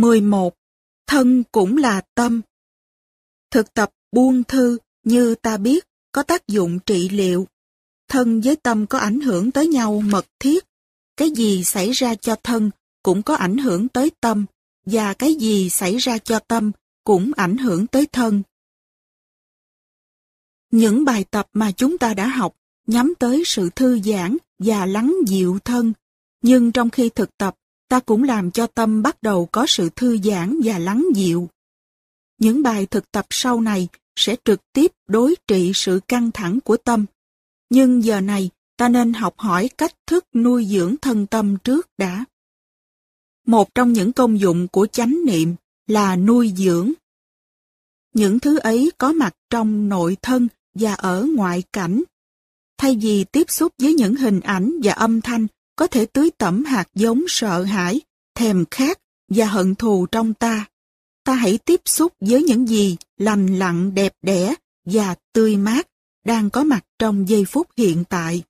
11. Thân cũng là tâm. Thực tập buông thư như ta biết có tác dụng trị liệu. Thân với tâm có ảnh hưởng tới nhau mật thiết. Cái gì xảy ra cho thân cũng có ảnh hưởng tới tâm, và cái gì xảy ra cho tâm cũng ảnh hưởng tới thân. Những bài tập mà chúng ta đã học nhắm tới sự thư giãn và lắng dịu thân, nhưng trong khi thực tập, ta cũng làm cho tâm bắt đầu có sự thư giãn và lắng dịu. Những bài thực tập sau này sẽ trực tiếp đối trị sự căng thẳng của tâm. Nhưng giờ này, ta nên học hỏi cách thức nuôi dưỡng thân tâm trước đã. Một trong những công dụng của chánh niệm là nuôi dưỡng. Những thứ ấy có mặt trong nội thân và ở ngoại cảnh. Thay vì tiếp xúc với những hình ảnh và âm thanh có thể tưới tẩm hạt giống sợ hãi, thèm khát và hận thù trong ta, ta hãy tiếp xúc với những gì lành lặn đẹp đẽ và tươi mát đang có mặt trong giây phút hiện tại.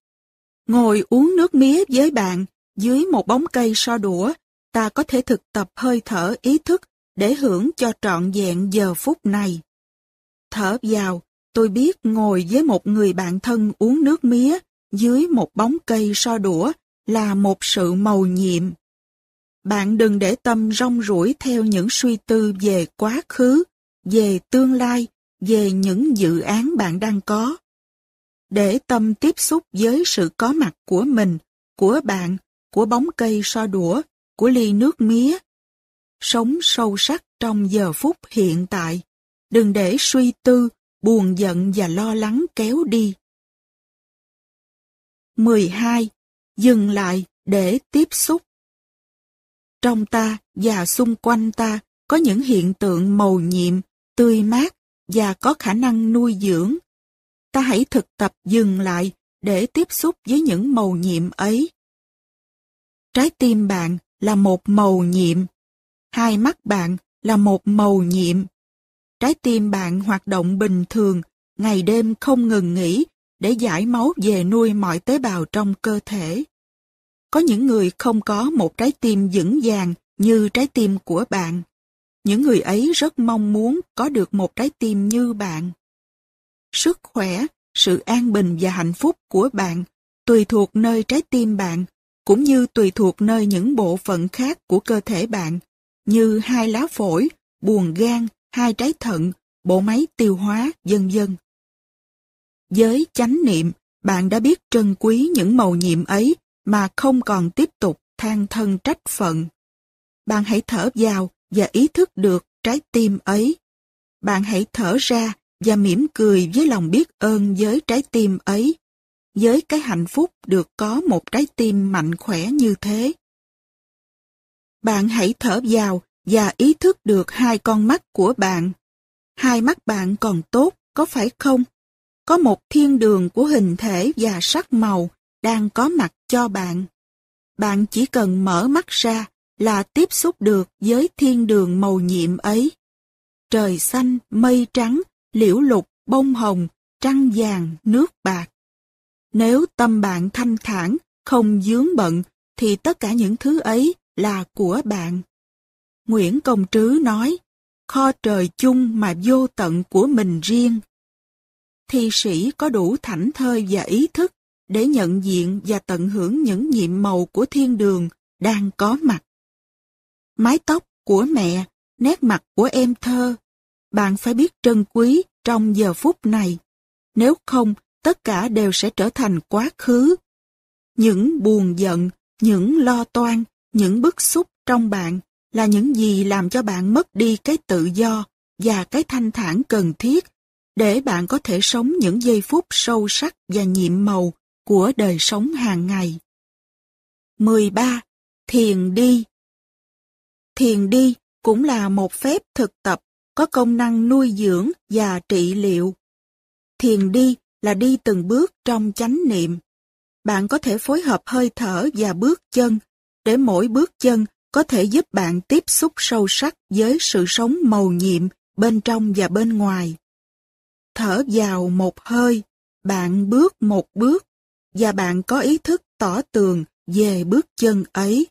Ngồi uống nước mía với bạn dưới một bóng cây so đũa, ta có thể thực tập hơi thở ý thức để hưởng cho trọn vẹn giờ phút này. Thở vào, tôi biết ngồi với một người bạn thân uống nước mía dưới một bóng cây so đũa là một sự màu nhiệm. Bạn đừng để tâm rong ruổi theo những suy tư về quá khứ, về tương lai, về những dự án bạn đang có. Để tâm tiếp xúc với sự có mặt của mình, của bạn, của bóng cây so đũa, của ly nước mía. Sống sâu sắc trong giờ phút hiện tại. Đừng để suy tư, buồn giận và lo lắng kéo đi. 12. Dừng lại để tiếp xúc. Trong ta và xung quanh ta có những hiện tượng màu nhiệm, tươi mát và có khả năng nuôi dưỡng. Ta hãy thực tập dừng lại để tiếp xúc với những màu nhiệm ấy. Trái tim bạn là một màu nhiệm. Hai mắt bạn là một màu nhiệm. Trái tim bạn hoạt động bình thường, ngày đêm không ngừng nghỉ để giải máu về nuôi mọi tế bào trong cơ thể. Có những người không có một trái tim vững vàng như trái tim của bạn. Những người ấy rất mong muốn có được một trái tim như bạn. Sức khỏe, sự an bình và hạnh phúc của bạn tùy thuộc nơi trái tim bạn, cũng như tùy thuộc nơi những bộ phận khác của cơ thể bạn, như hai lá phổi, buồng gan, hai trái thận, bộ máy tiêu hóa, vân vân. Với chánh niệm, bạn đã biết trân quý những màu nhiệm ấy mà không còn tiếp tục than thân trách phận. Bạn hãy thở vào và ý thức được trái tim ấy. Bạn hãy thở ra và mỉm cười với lòng biết ơn với trái tim ấy, với cái hạnh phúc được có một trái tim mạnh khỏe như thế. Bạn hãy thở vào và ý thức được hai con mắt của bạn. Hai mắt bạn còn tốt, có phải không? Có một thiên đường của hình thể và sắc màu đang có mặt cho bạn. Bạn chỉ cần mở mắt ra là tiếp xúc được với thiên đường màu nhiệm ấy. Trời xanh, mây trắng, liễu lục, bông hồng, trăng vàng, nước bạc. Nếu tâm bạn thanh thản, không dướng bận, thì tất cả những thứ ấy là của bạn. Nguyễn Công Trứ nói, kho trời chung mà vô tận của mình riêng. Thi sĩ có đủ thảnh thơi và ý thức để nhận diện và tận hưởng những nhiệm màu của thiên đường đang có mặt. Mái tóc của mẹ, nét mặt của em thơ, bạn phải biết trân quý trong giờ phút này. Nếu không, tất cả đều sẽ trở thành quá khứ. Những buồn giận, những lo toan, những bức xúc trong bạn là những gì làm cho bạn mất đi cái tự do và cái thanh thản cần thiết để bạn có thể sống những giây phút sâu sắc và nhiệm màu của đời sống hàng ngày. 13. Thiền đi Thiền đi cũng là một phép thực tập có công năng nuôi dưỡng và trị liệu. Thiền đi là đi từng bước trong chánh niệm. Bạn có thể phối hợp hơi thở và bước chân, để mỗi bước chân có thể giúp bạn tiếp xúc sâu sắc với sự sống màu nhiệm bên trong và bên ngoài. Thở vào một hơi, bạn bước một bước, và bạn có ý thức tỏ tường về bước chân ấy.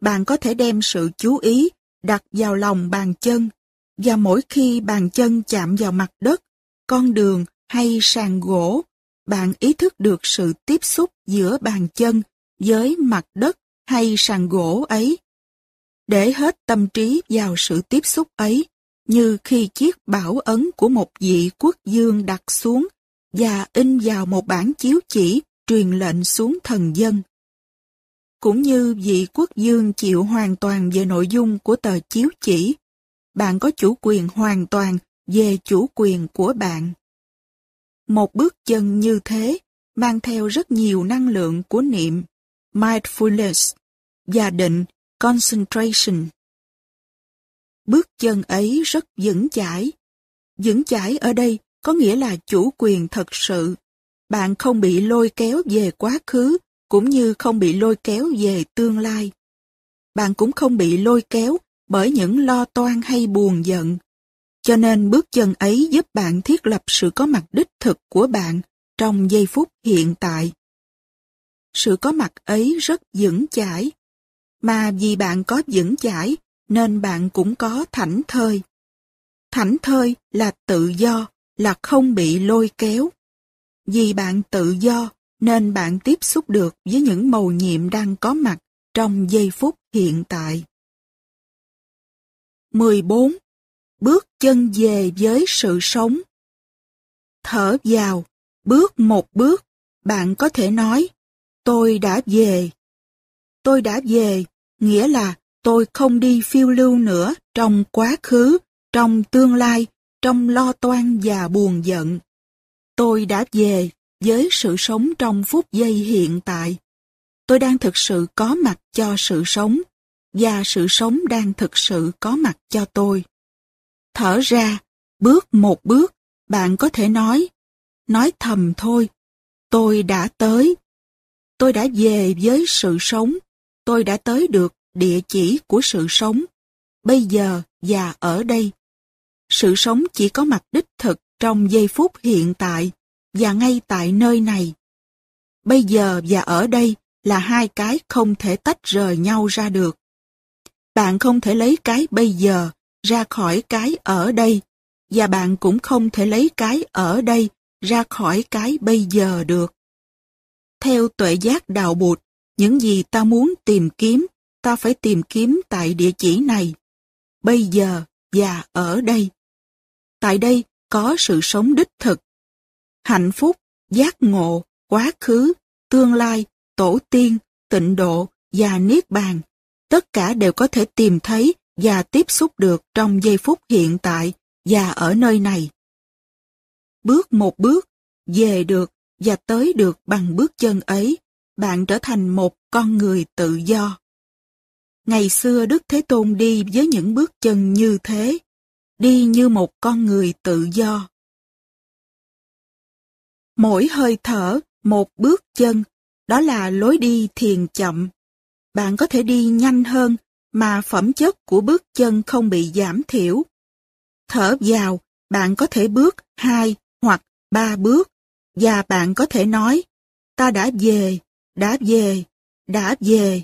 Bạn có thể đem sự chú ý đặt vào lòng bàn chân, và mỗi khi bàn chân chạm vào mặt đất, con đường hay sàn gỗ, bạn ý thức được sự tiếp xúc giữa bàn chân với mặt đất hay sàn gỗ ấy. Để hết tâm trí vào sự tiếp xúc ấy, như khi chiếc bảo ấn của một vị quốc dương đặt xuống và in vào một bản chiếu chỉ truyền lệnh xuống thần dân. Cũng như vị quốc dương chịu hoàn toàn về nội dung của tờ chiếu chỉ, bạn có chủ quyền hoàn toàn về chủ quyền của bạn. Một bước chân như thế mang theo rất nhiều năng lượng của niệm, mindfulness, và định, concentration. Bước chân ấy rất vững chãi. Vững chãi ở đây có nghĩa là chủ quyền thật sự. Bạn không bị lôi kéo về quá khứ, cũng như không bị lôi kéo về tương lai. Bạn cũng không bị lôi kéo bởi những lo toan hay buồn giận. Cho nên bước chân ấy giúp bạn thiết lập sự có mặt đích thực của bạn trong giây phút hiện tại. Sự có mặt ấy rất vững chãi, mà vì bạn có vững chãi nên bạn cũng có thảnh thơi. Thảnh thơi là tự do, là không bị lôi kéo. Vì bạn tự do nên bạn tiếp xúc được với những màu nhiệm đang có mặt trong giây phút hiện tại. 14. Bước chân về với sự sống Thở vào, bước một bước, bạn có thể nói, tôi đã về. Tôi đã về, nghĩa là tôi không đi phiêu lưu nữa trong quá khứ, trong tương lai, trong lo toan và buồn giận. Tôi đã về với sự sống trong phút giây hiện tại. Tôi đang thực sự có mặt cho sự sống, và sự sống đang thực sự có mặt cho tôi. Thở ra, bước một bước, bạn có thể nói, nói thầm thôi, tôi đã tới. Tôi đã về với sự sống, tôi đã tới được địa chỉ của sự sống, bây giờ và ở đây. Sự sống chỉ có mặt đích thực trong giây phút hiện tại và ngay tại nơi này. Bây giờ và ở đây là hai cái không thể tách rời nhau ra được. Bạn không thể lấy cái bây giờ ra khỏi cái ở đây, và bạn cũng không thể lấy cái ở đây ra khỏi cái bây giờ được. Theo tuệ giác đạo bụt, những gì ta muốn tìm kiếm, ta phải tìm kiếm tại địa chỉ này, bây giờ và ở đây. Tại đây có sự sống đích thực. Hạnh phúc, giác ngộ, quá khứ, tương lai, tổ tiên, tịnh độ và niết bàn tất cả đều có thể tìm thấy và tiếp xúc được trong giây phút hiện tại và ở nơi này. Bước một bước, về được và tới được bằng bước chân ấy, bạn trở thành một con người tự do. Ngày xưa Đức Thế Tôn đi với những bước chân như thế, đi như một con người tự do. Mỗi hơi thở, một bước chân, đó là lối đi thiền chậm bạn có thể đi nhanh hơn mà phẩm chất của bước chân không bị giảm thiểu. Thở vào, bạn có thể bước hai hoặc ba bước và bạn có thể nói ta đã về, đã về, đã về.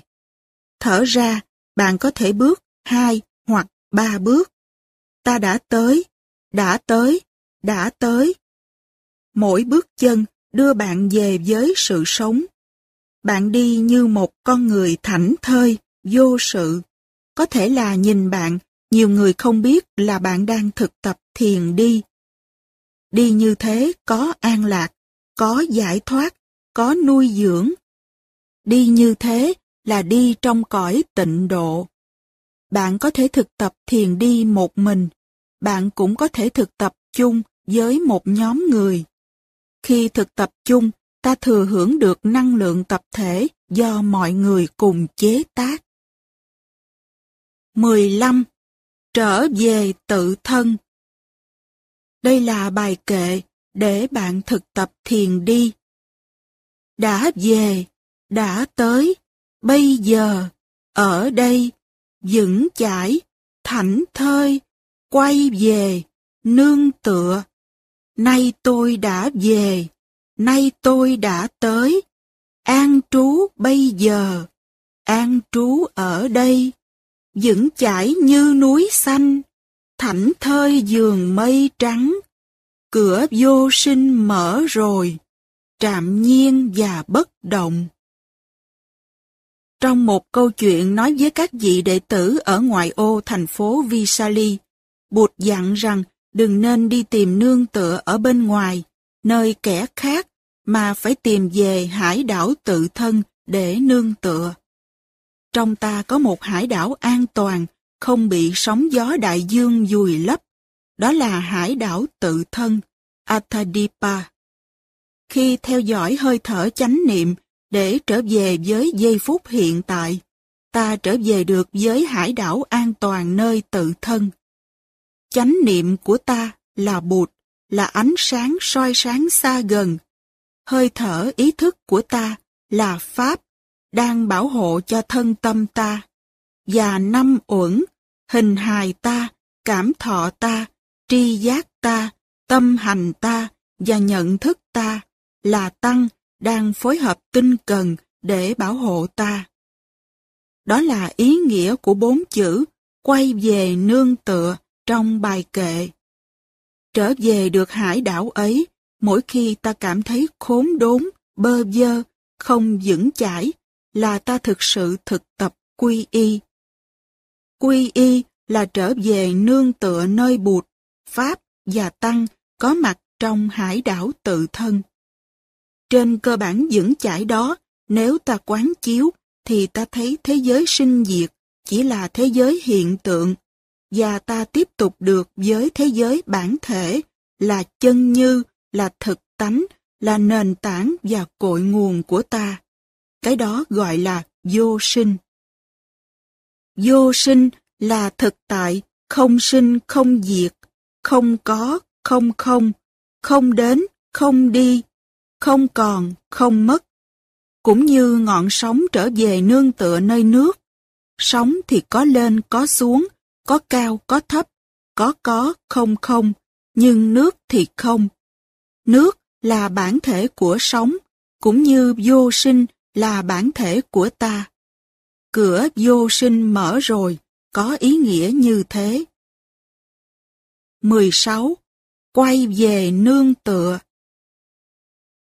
Thở ra, bạn có thể bước hai hoặc ba bước. Ta đã tới, đã tới, đã tới. Mỗi bước chân đưa bạn về với sự sống. Bạn đi như một con người thảnh thơi, vô sự. Có thể là nhìn bạn, nhiều người không biết là bạn đang thực tập thiền đi. Đi như thế có an lạc, có giải thoát, có nuôi dưỡng. Đi như thế là đi trong cõi tịnh độ. Bạn có thể thực tập thiền đi một mình, bạn cũng có thể thực tập chung với một nhóm người. Khi thực tập chung, ta thừa hưởng được năng lượng tập thể do mọi người cùng chế tác. 15. Trở về tự thân Đây là bài kệ để bạn thực tập thiền đi. Đã về, đã tới, bây giờ, ở đây, vững chãi, thảnh thơi, quay về, nương tựa. Nay tôi đã về, nay tôi đã tới, an trú bây giờ, an trú ở đây. vững chãi như núi xanh, thảnh thơi giường mây trắng, cửa vô sinh mở rồi, trạm nhiên và bất động. Trong một câu chuyện nói với các vị đệ tử ở ngoại ô thành phố Visali, Bụt dặn rằng đừng nên đi tìm nương tựa ở bên ngoài, nơi kẻ khác, mà phải tìm về hải đảo tự thân để nương tựa. Trong ta có một hải đảo an toàn, không bị sóng gió đại dương dùi lấp. Đó là hải đảo tự thân, Atadipa. Khi theo dõi hơi thở chánh niệm để trở về với giây phút hiện tại, ta trở về được với hải đảo an toàn nơi tự thân. Chánh niệm của ta là bụt, là ánh sáng soi sáng xa gần. Hơi thở ý thức của ta là pháp, đang bảo hộ cho thân tâm ta. Và năm uẩn, hình hài ta, cảm thọ ta, tri giác ta, tâm hành ta và nhận thức ta là tăng đang phối hợp tinh cần để bảo hộ ta. Đó là ý nghĩa của bốn chữ quay về nương tựa trong bài kệ. Trở về được hải đảo ấy, mỗi khi ta cảm thấy khốn đốn, bơ vơ, không vững chãi, là ta thực sự thực tập quy y. Quy y là trở về nương tựa nơi bụt, pháp và tăng có mặt trong hải đảo tự thân. Trên cơ bản vững chãi đó, nếu ta quán chiếu, thì ta thấy thế giới sinh diệt chỉ là thế giới hiện tượng, và ta tiếp tục được với thế giới bản thể, là chân như, là thực tánh, là nền tảng và cội nguồn của ta. Cái đó gọi là vô sinh. Vô sinh là thực tại, không sinh không diệt, không có, không không, không đến, không đi, không còn, không mất. Cũng như ngọn sóng trở về nương tựa nơi nước. Sóng thì có lên, có xuống, có cao, có thấp, có có, không không, nhưng nước thì không. Nước là bản thể của sóng, cũng như vô sinh là bản thể của ta. Cửa vô sinh mở rồi, có ý nghĩa như thế. 16. Quay về nương tựa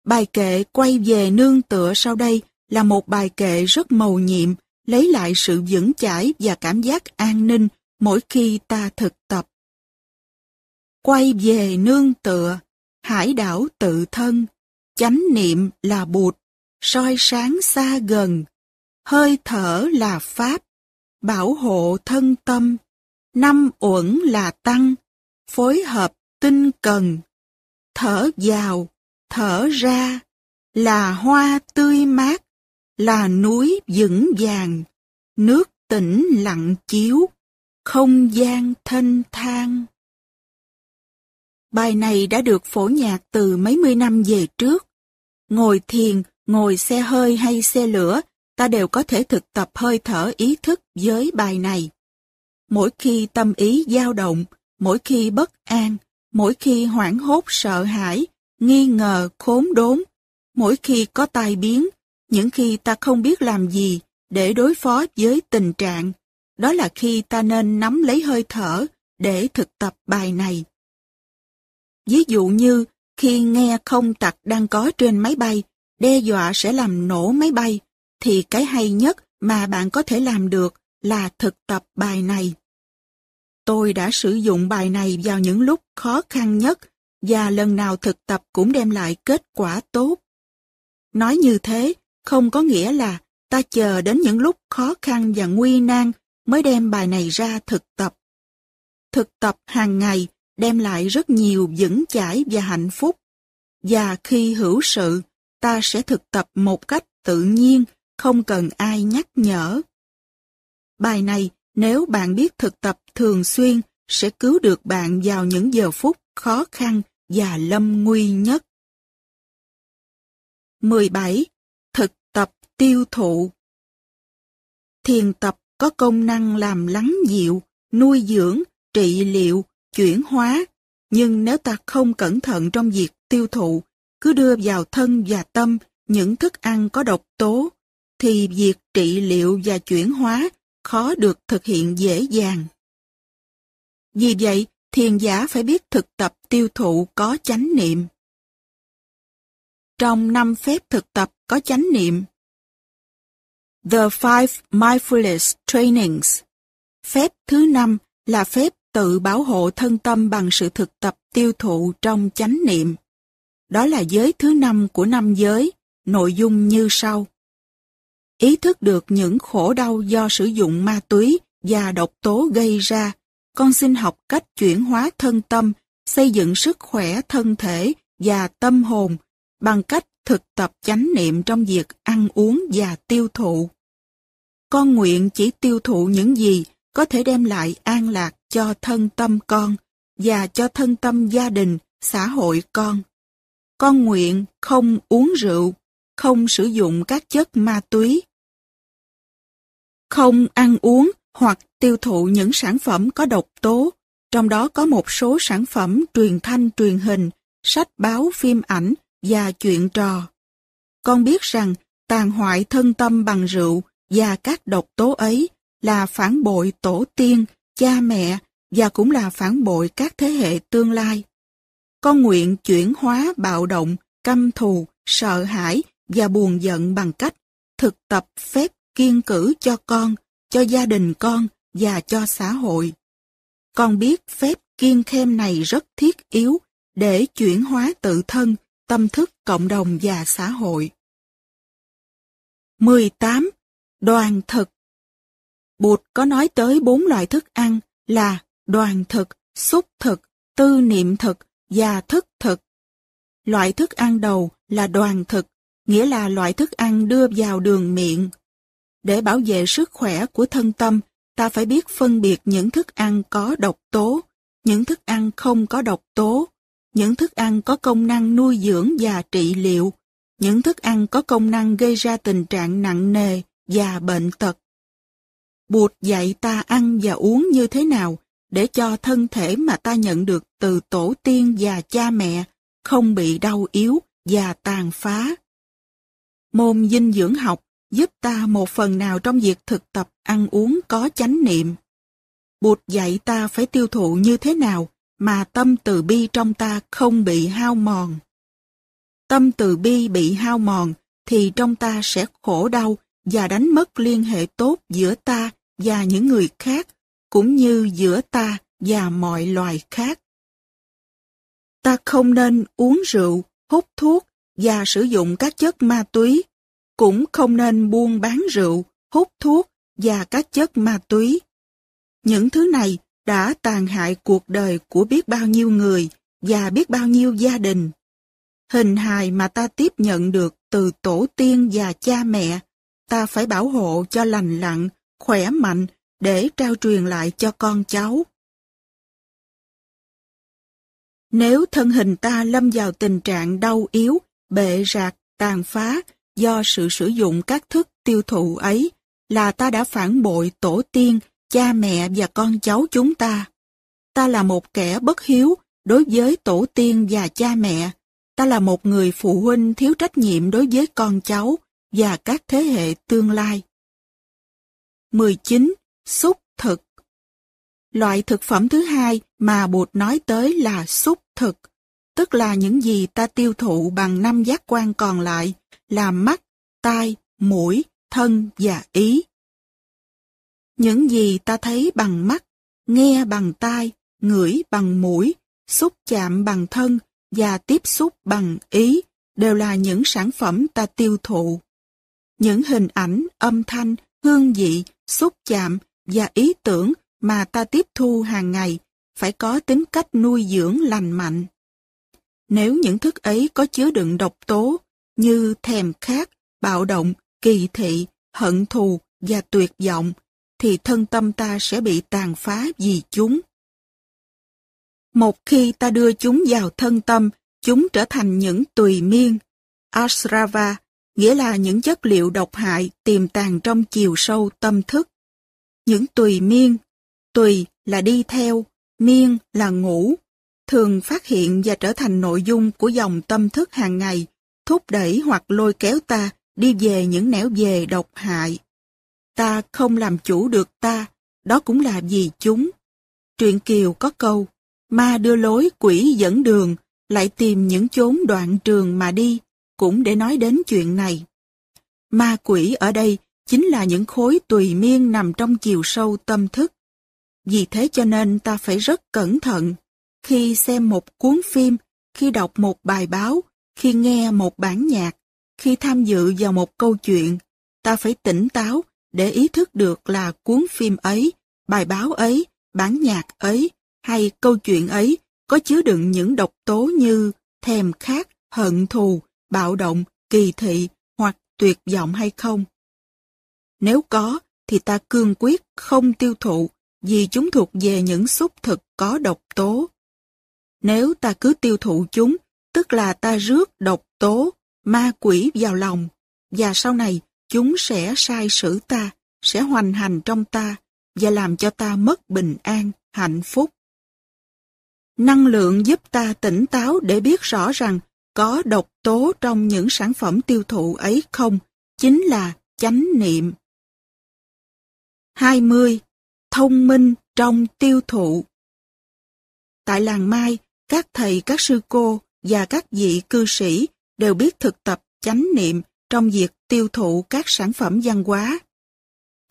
Bài kệ Quay về nương tựa sau đây là một bài kệ rất màu nhiệm, lấy lại sự vững chãi và cảm giác an ninh mỗi khi ta thực tập. Quay về nương tựa, hải đảo tự thân, chánh niệm là bụt, soi sáng xa gần, hơi thở là pháp, bảo hộ thân tâm, năm uẩn là tăng, phối hợp tinh cần, thở vào, thở ra, là hoa tươi mát, là núi vững vàng, nước tĩnh lặng chiếu, không gian thanh thang. Bài này đã được phổ nhạc từ mấy mươi năm về trước. Ngồi thiền, ngồi xe hơi hay xe lửa, ta đều có thể thực tập hơi thở ý thức với bài này. Mỗi khi tâm ý dao động, mỗi khi bất an, mỗi khi hoảng hốt sợ hãi, nghi ngờ, khốn đốn, mỗi khi có tai biến, những khi ta không biết làm gì để đối phó với tình trạng, đó là khi ta nên nắm lấy hơi thở để thực tập bài này. Ví dụ như khi nghe không tặc đang có trên máy bay, đe dọa sẽ làm nổ máy bay, thì cái hay nhất mà bạn có thể làm được là thực tập bài này. Tôi đã sử dụng bài này vào những lúc khó khăn nhất và lần nào thực tập cũng đem lại kết quả tốt. Nói như thế không có nghĩa là ta chờ đến những lúc khó khăn và nguy nan mới đem bài này ra thực tập. Thực tập hàng ngày đem lại rất nhiều vững chãi và hạnh phúc. Và khi hữu sự, ta sẽ thực tập một cách tự nhiên, không cần ai nhắc nhở. Bài này, nếu bạn biết thực tập thường xuyên, sẽ cứu được bạn vào những giờ phút khó khăn và lâm nguy nhất. 17. Thực tập tiêu thụ Thiền tập có công năng làm lắng dịu, nuôi dưỡng, trị liệu, chuyển hóa, nhưng nếu ta không cẩn thận trong việc tiêu thụ, cứ đưa vào thân và tâm những thức ăn có độc tố, thì việc trị liệu và chuyển hóa khó được thực hiện dễ dàng. Vì vậy, thiền giả phải biết thực tập tiêu thụ có chánh niệm. Trong năm phép thực tập có chánh niệm, The Five Mindfulness Trainings Phép thứ năm là phép tự bảo hộ thân tâm bằng sự thực tập tiêu thụ trong chánh niệm. Đó là giới thứ năm của năm giới, nội dung như sau. Ý thức được những khổ đau do sử dụng ma túy và độc tố gây ra, con xin học cách chuyển hóa thân tâm, xây dựng sức khỏe thân thể và tâm hồn bằng cách thực tập chánh niệm trong việc ăn uống và tiêu thụ. Con nguyện chỉ tiêu thụ những gì có thể đem lại an lạc cho thân tâm con và cho thân tâm gia đình, xã hội con. Con nguyện không uống rượu, không sử dụng các chất ma túy, không ăn uống hoặc tiêu thụ những sản phẩm có độc tố, trong đó có một số sản phẩm truyền thanh truyền hình, sách báo phim ảnh và chuyện trò. Con biết rằng tàn hoại thân tâm bằng rượu và các độc tố ấy là phản bội tổ tiên, cha mẹ và cũng là phản bội các thế hệ tương lai. Con nguyện chuyển hóa bạo động, căm thù, sợ hãi và buồn giận bằng cách thực tập phép kiên cử cho con, cho gia đình con và cho xã hội. Con biết phép kiên khem này rất thiết yếu để chuyển hóa tự thân, tâm thức cộng đồng và xã hội. 18. Đoàn thực Bụt có nói tới bốn loại thức ăn là đoàn thực, xúc thực, tư niệm thực và thức thực. Loại thức ăn đầu là đoàn thực, nghĩa là loại thức ăn đưa vào đường miệng. Để bảo vệ sức khỏe của thân tâm, ta phải biết phân biệt những thức ăn có độc tố, những thức ăn không có độc tố, những thức ăn có công năng nuôi dưỡng và trị liệu, những thức ăn có công năng gây ra tình trạng nặng nề và bệnh tật. Bụt dạy ta ăn và uống như thế nào để cho thân thể mà ta nhận được từ tổ tiên và cha mẹ không bị đau yếu và tàn phá. Môn dinh dưỡng học giúp ta một phần nào trong việc thực tập ăn uống có chánh niệm. Bụt dạy ta phải tiêu thụ như thế nào mà tâm từ bi trong ta không bị hao mòn. Tâm từ bi bị hao mòn thì trong ta sẽ khổ đau và đánh mất liên hệ tốt giữa ta và những người khác, cũng như giữa ta và mọi loài khác. Ta không nên uống rượu, hút thuốc và sử dụng các chất ma túy, cũng không nên buôn bán rượu, hút thuốc và các chất ma túy. Những thứ này đã tàn hại cuộc đời của biết bao nhiêu người và biết bao nhiêu gia đình. Hình hài mà ta tiếp nhận được từ tổ tiên và cha mẹ, ta phải bảo hộ cho lành lặn, khỏe mạnh để trao truyền lại cho con cháu. Nếu thân hình ta lâm vào tình trạng đau yếu, bệ rạc, tàn phá do sự sử dụng các thức tiêu thụ ấy, là ta đã phản bội tổ tiên, cha mẹ và con cháu chúng ta. Ta là một kẻ bất hiếu đối với tổ tiên và cha mẹ. Ta là một người phụ huynh thiếu trách nhiệm đối với con cháu và các thế hệ tương lai. 19. Xúc thực Loại thực phẩm thứ hai mà Bụt nói tới là xúc thực, tức là những gì ta tiêu thụ bằng năm giác quan còn lại là mắt, tai, mũi, thân và ý. Những gì ta thấy bằng mắt, nghe bằng tai, ngửi bằng mũi, xúc chạm bằng thân và tiếp xúc bằng ý đều là những sản phẩm ta tiêu thụ. Những hình ảnh, âm thanh, hương vị, xúc chạm và ý tưởng mà ta tiếp thu hàng ngày phải có tính cách nuôi dưỡng lành mạnh. Nếu những thức ấy có chứa đựng độc tố như thèm khát, bạo động, kỳ thị, hận thù và tuyệt vọng, thì thân tâm ta sẽ bị tàn phá vì chúng. Một khi ta đưa chúng vào thân tâm, chúng trở thành những tùy miên, asrava, nghĩa là những chất liệu độc hại tiềm tàng trong chiều sâu tâm thức. Những tùy miên, tùy là đi theo, miên là ngủ, thường phát hiện và trở thành nội dung của dòng tâm thức hàng ngày, thúc đẩy hoặc lôi kéo ta đi về những nẻo về độc hại. ta không làm chủ được ta, đó cũng là vì chúng. Truyện Kiều có câu, ma đưa lối quỷ dẫn đường, lại tìm những chốn đoạn trường mà đi, cũng để nói đến chuyện này. Ma quỷ ở đây chính là những khối tùy miên nằm trong chiều sâu tâm thức. Vì thế cho nên ta phải rất cẩn thận. Khi xem một cuốn phim, khi đọc một bài báo, khi nghe một bản nhạc, khi tham dự vào một câu chuyện, ta phải tỉnh táo để ý thức được là cuốn phim ấy, bài báo ấy, bản nhạc ấy hay câu chuyện ấy có chứa đựng những độc tố như thèm khát, hận thù, bạo động, kỳ thị hoặc tuyệt vọng hay không. Nếu có, thì ta cương quyết không tiêu thụ vì chúng thuộc về những xúc thực có độc tố. Nếu ta cứ tiêu thụ chúng, tức là ta rước độc tố, ma quỷ vào lòng, và sau này chúng sẽ sai sử ta, sẽ hoành hành trong ta và làm cho ta mất bình an, hạnh phúc. Năng lượng giúp ta tỉnh táo để biết rõ rằng có độc tố trong những sản phẩm tiêu thụ ấy không, chính là chánh niệm. 20. Thông minh trong tiêu thụ Tại làng Mai, các thầy, các sư cô và các vị cư sĩ đều biết thực tập chánh niệm trong việc tiêu thụ các sản phẩm văn hóa.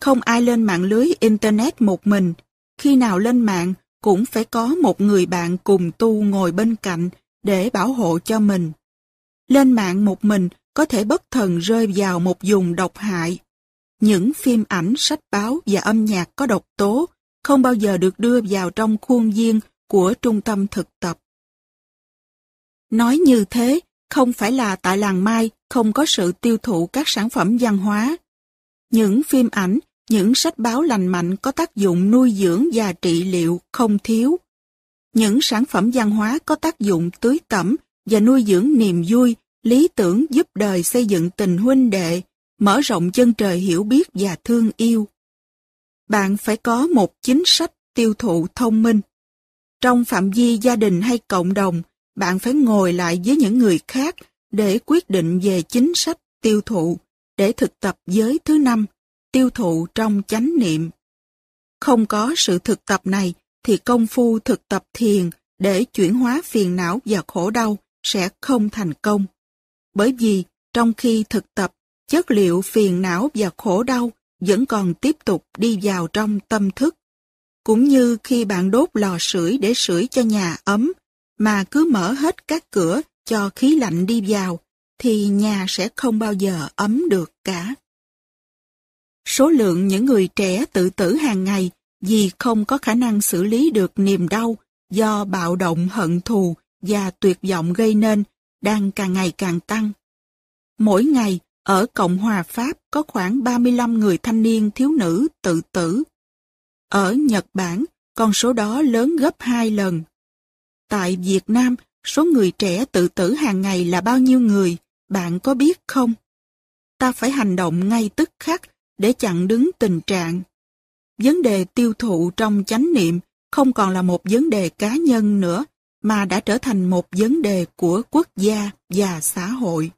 Không ai lên mạng lưới Internet một mình, khi nào lên mạng cũng phải có một người bạn cùng tu ngồi bên cạnh để bảo hộ cho mình. Lên mạng một mình có thể bất thần rơi vào một vùng độc hại. Những phim ảnh, sách báo và âm nhạc có độc tố không bao giờ được đưa vào trong khuôn viên của trung tâm thực tập. Nói như thế, không phải là tại làng Mai không có sự tiêu thụ các sản phẩm văn hóa. Những phim ảnh, những sách báo lành mạnh có tác dụng nuôi dưỡng và trị liệu không thiếu. Những sản phẩm văn hóa có tác dụng tưới tẩm và nuôi dưỡng niềm vui, lý tưởng giúp đời xây dựng tình huynh đệ, mở rộng chân trời hiểu biết và thương yêu. Bạn phải có một chính sách tiêu thụ thông minh. Trong phạm vi gia đình hay cộng đồng, bạn phải ngồi lại với những người khác để quyết định về chính sách tiêu thụ, để thực tập giới thứ năm, tiêu thụ trong chánh niệm. Không có sự thực tập này thì công phu thực tập thiền để chuyển hóa phiền não và khổ đau sẽ không thành công. Bởi vì trong khi thực tập, chất liệu phiền não và khổ đau vẫn còn tiếp tục đi vào trong tâm thức. Cũng như khi bạn đốt lò sưởi để sưởi cho nhà ấm, mà cứ mở hết các cửa cho khí lạnh đi vào, thì nhà sẽ không bao giờ ấm được cả. Số lượng những người trẻ tự tử hàng ngày vì không có khả năng xử lý được niềm đau do bạo động hận thù và tuyệt vọng gây nên đang càng ngày càng tăng. Mỗi ngày, ở Cộng hòa Pháp có khoảng 35 người thanh niên thiếu nữ tự tử. Ở Nhật Bản, con số đó lớn gấp 2 lần. Tại Việt Nam, số người trẻ tự tử hàng ngày là bao nhiêu người, bạn có biết không? Ta phải hành động ngay tức khắc để chặn đứng tình trạng. Vấn đề tiêu thụ trong chánh niệm không còn là một vấn đề cá nhân nữa, mà đã trở thành một vấn đề của quốc gia và xã hội.